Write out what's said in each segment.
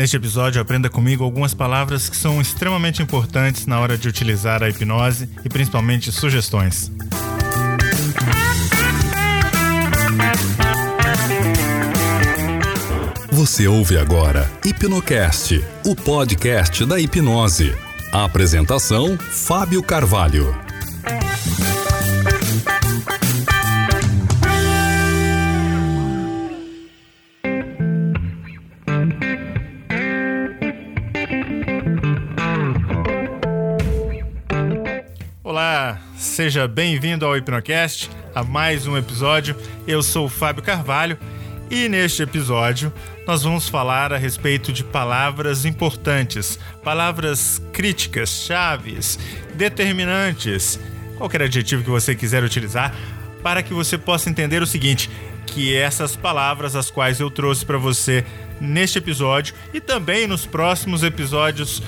Neste episódio, aprenda comigo algumas palavras que são extremamente importantes na hora de utilizar a hipnose e principalmente sugestões. Você ouve agora Hipnocast, o podcast da hipnose. A apresentação: Fábio Carvalho. Olá, seja bem-vindo ao Hipnocast, a mais um episódio. Eu sou o Fábio Carvalho e neste episódio nós vamos falar a respeito de palavras importantes, palavras críticas, chaves, determinantes, qualquer adjetivo que você quiser utilizar, para que você possa entender o seguinte: que essas palavras as quais eu trouxe para você neste episódio e também nos próximos episódios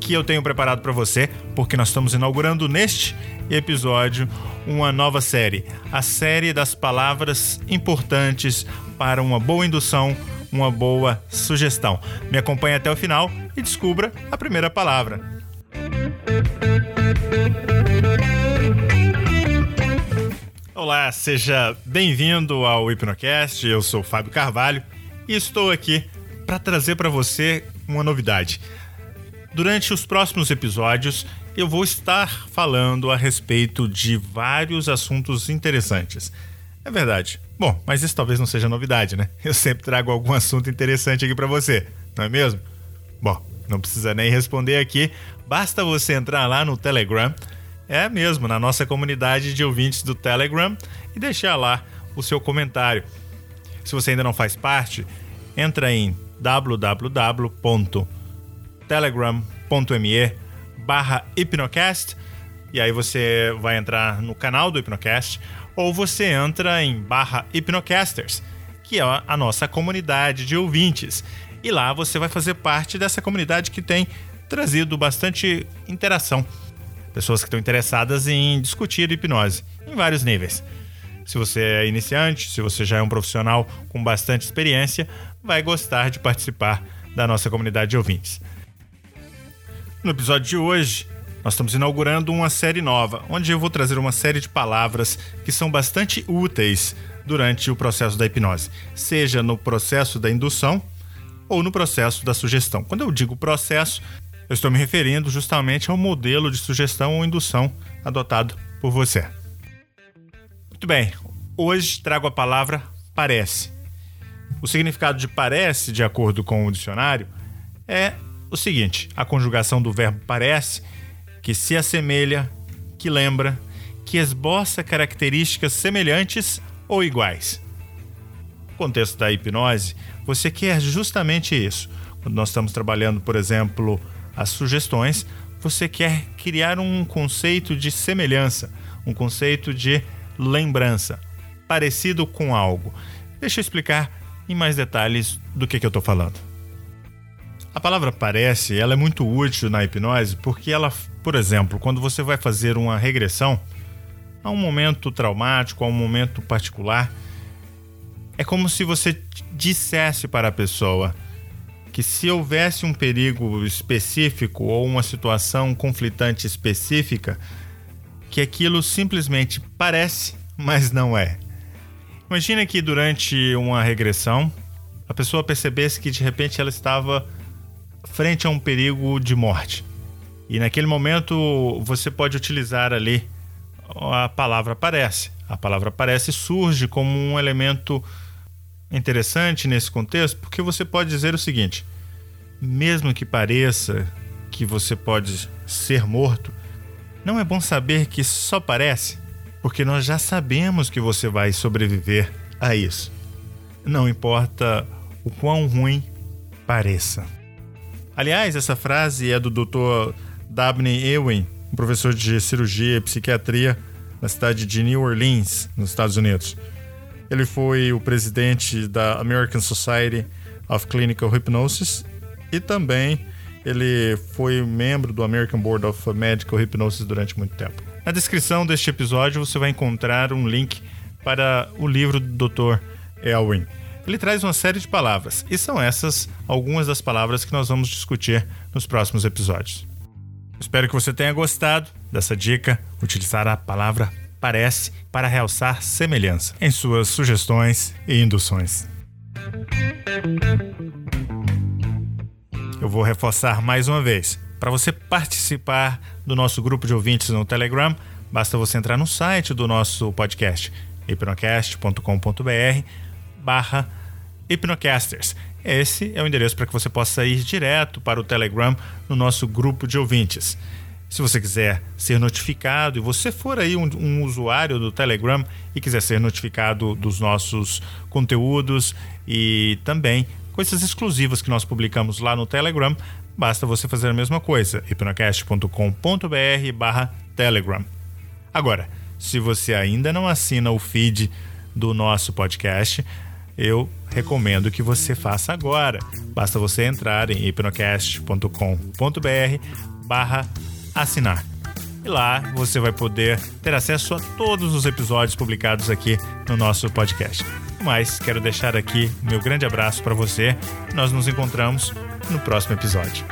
que eu tenho preparado para você, porque nós estamos inaugurando neste episódio uma nova série, a série das palavras importantes para uma boa indução, uma boa sugestão. Me acompanhe até o final e descubra a primeira palavra. Olá, seja bem-vindo ao Hipnocast. Eu sou Fábio Carvalho e estou aqui para trazer para você uma novidade. Durante os próximos episódios, eu vou estar falando a respeito de vários assuntos interessantes. É verdade. Bom, mas isso talvez não seja novidade, né? Eu sempre trago algum assunto interessante aqui para você, não é mesmo? Bom, não precisa nem responder aqui, basta você entrar lá no Telegram, é mesmo, na nossa comunidade de ouvintes do Telegram e deixar lá o seu comentário. Se você ainda não faz parte, entra em www.telegram.me barra Hipnocast e aí você vai entrar no canal do Hipnocast ou você entra em barra Hipnocasters, que é a nossa comunidade de ouvintes. E lá você vai fazer parte dessa comunidade que tem trazido bastante interação. Pessoas que estão interessadas em discutir hipnose em vários níveis. Se você é iniciante, se você já é um profissional com bastante experiência, vai gostar de participar da nossa comunidade de ouvintes. No episódio de hoje, nós estamos inaugurando uma série nova, onde eu vou trazer uma série de palavras que são bastante úteis durante o processo da hipnose, seja no processo da indução ou no processo da sugestão. Quando eu digo processo, eu estou me referindo justamente ao modelo de sugestão ou indução adotado por você. Muito bem, hoje trago a palavra parece. O significado de parece, de acordo com o dicionário, é o seguinte: a conjugação do verbo parece que se assemelha, que lembra, que esboça características semelhantes ou iguais. No contexto da hipnose, você quer justamente isso. Quando nós estamos trabalhando, por exemplo, as sugestões, você quer criar um conceito de semelhança, um conceito de lembrança, parecido com algo. Deixa eu explicar em mais detalhes do que, que eu estou falando. A palavra parece, ela é muito útil na hipnose porque ela, por exemplo, quando você vai fazer uma regressão a um momento traumático, a um momento particular, é como se você dissesse para a pessoa que se houvesse um perigo específico ou uma situação conflitante específica, que aquilo simplesmente parece, mas não é. Imagina que durante uma regressão a pessoa percebesse que de repente ela estava frente a um perigo de morte. E naquele momento você pode utilizar ali a palavra parece. A palavra parece surge como um elemento interessante nesse contexto, porque você pode dizer o seguinte: mesmo que pareça que você pode ser morto, não é bom saber que só parece, porque nós já sabemos que você vai sobreviver a isso. Não importa o quão ruim pareça. Aliás, essa frase é do Dr. Dabney Ewing, um professor de cirurgia e psiquiatria na cidade de New Orleans, nos Estados Unidos. Ele foi o presidente da American Society of Clinical Hypnosis e também ele foi membro do American Board of Medical Hypnosis durante muito tempo. Na descrição deste episódio você vai encontrar um link para o livro do Dr. Elwin. Ele traz uma série de palavras, e são essas algumas das palavras que nós vamos discutir nos próximos episódios. Espero que você tenha gostado dessa dica, utilizar a palavra parece para realçar semelhança em suas sugestões e induções. Eu vou reforçar mais uma vez. Para você participar do nosso grupo de ouvintes no Telegram, basta você entrar no site do nosso podcast, hipnocast.com.br barra hipnocasters. Esse é o endereço para que você possa ir direto para o Telegram no nosso grupo de ouvintes. Se você quiser ser notificado e você for aí um, um, usuário do Telegram e quiser ser notificado dos nossos conteúdos e também coisas exclusivas que nós publicamos lá no Telegram, basta você fazer a mesma coisa, hipnocast.com.br barra Telegram. Agora, se você ainda não assina o feed do nosso podcast, eu recomendo que você faça agora. Basta você entrar em hipnocast.com.br barra assinar. E lá você vai poder ter acesso a todos os episódios publicados aqui no nosso podcast. Mas quero deixar aqui meu grande abraço para você. Nós nos encontramos no próximo episódio.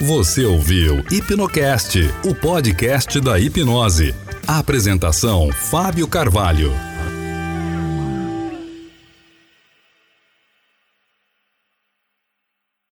Você ouviu Hipnocast, o podcast da hipnose. Apresentação Fábio Carvalho.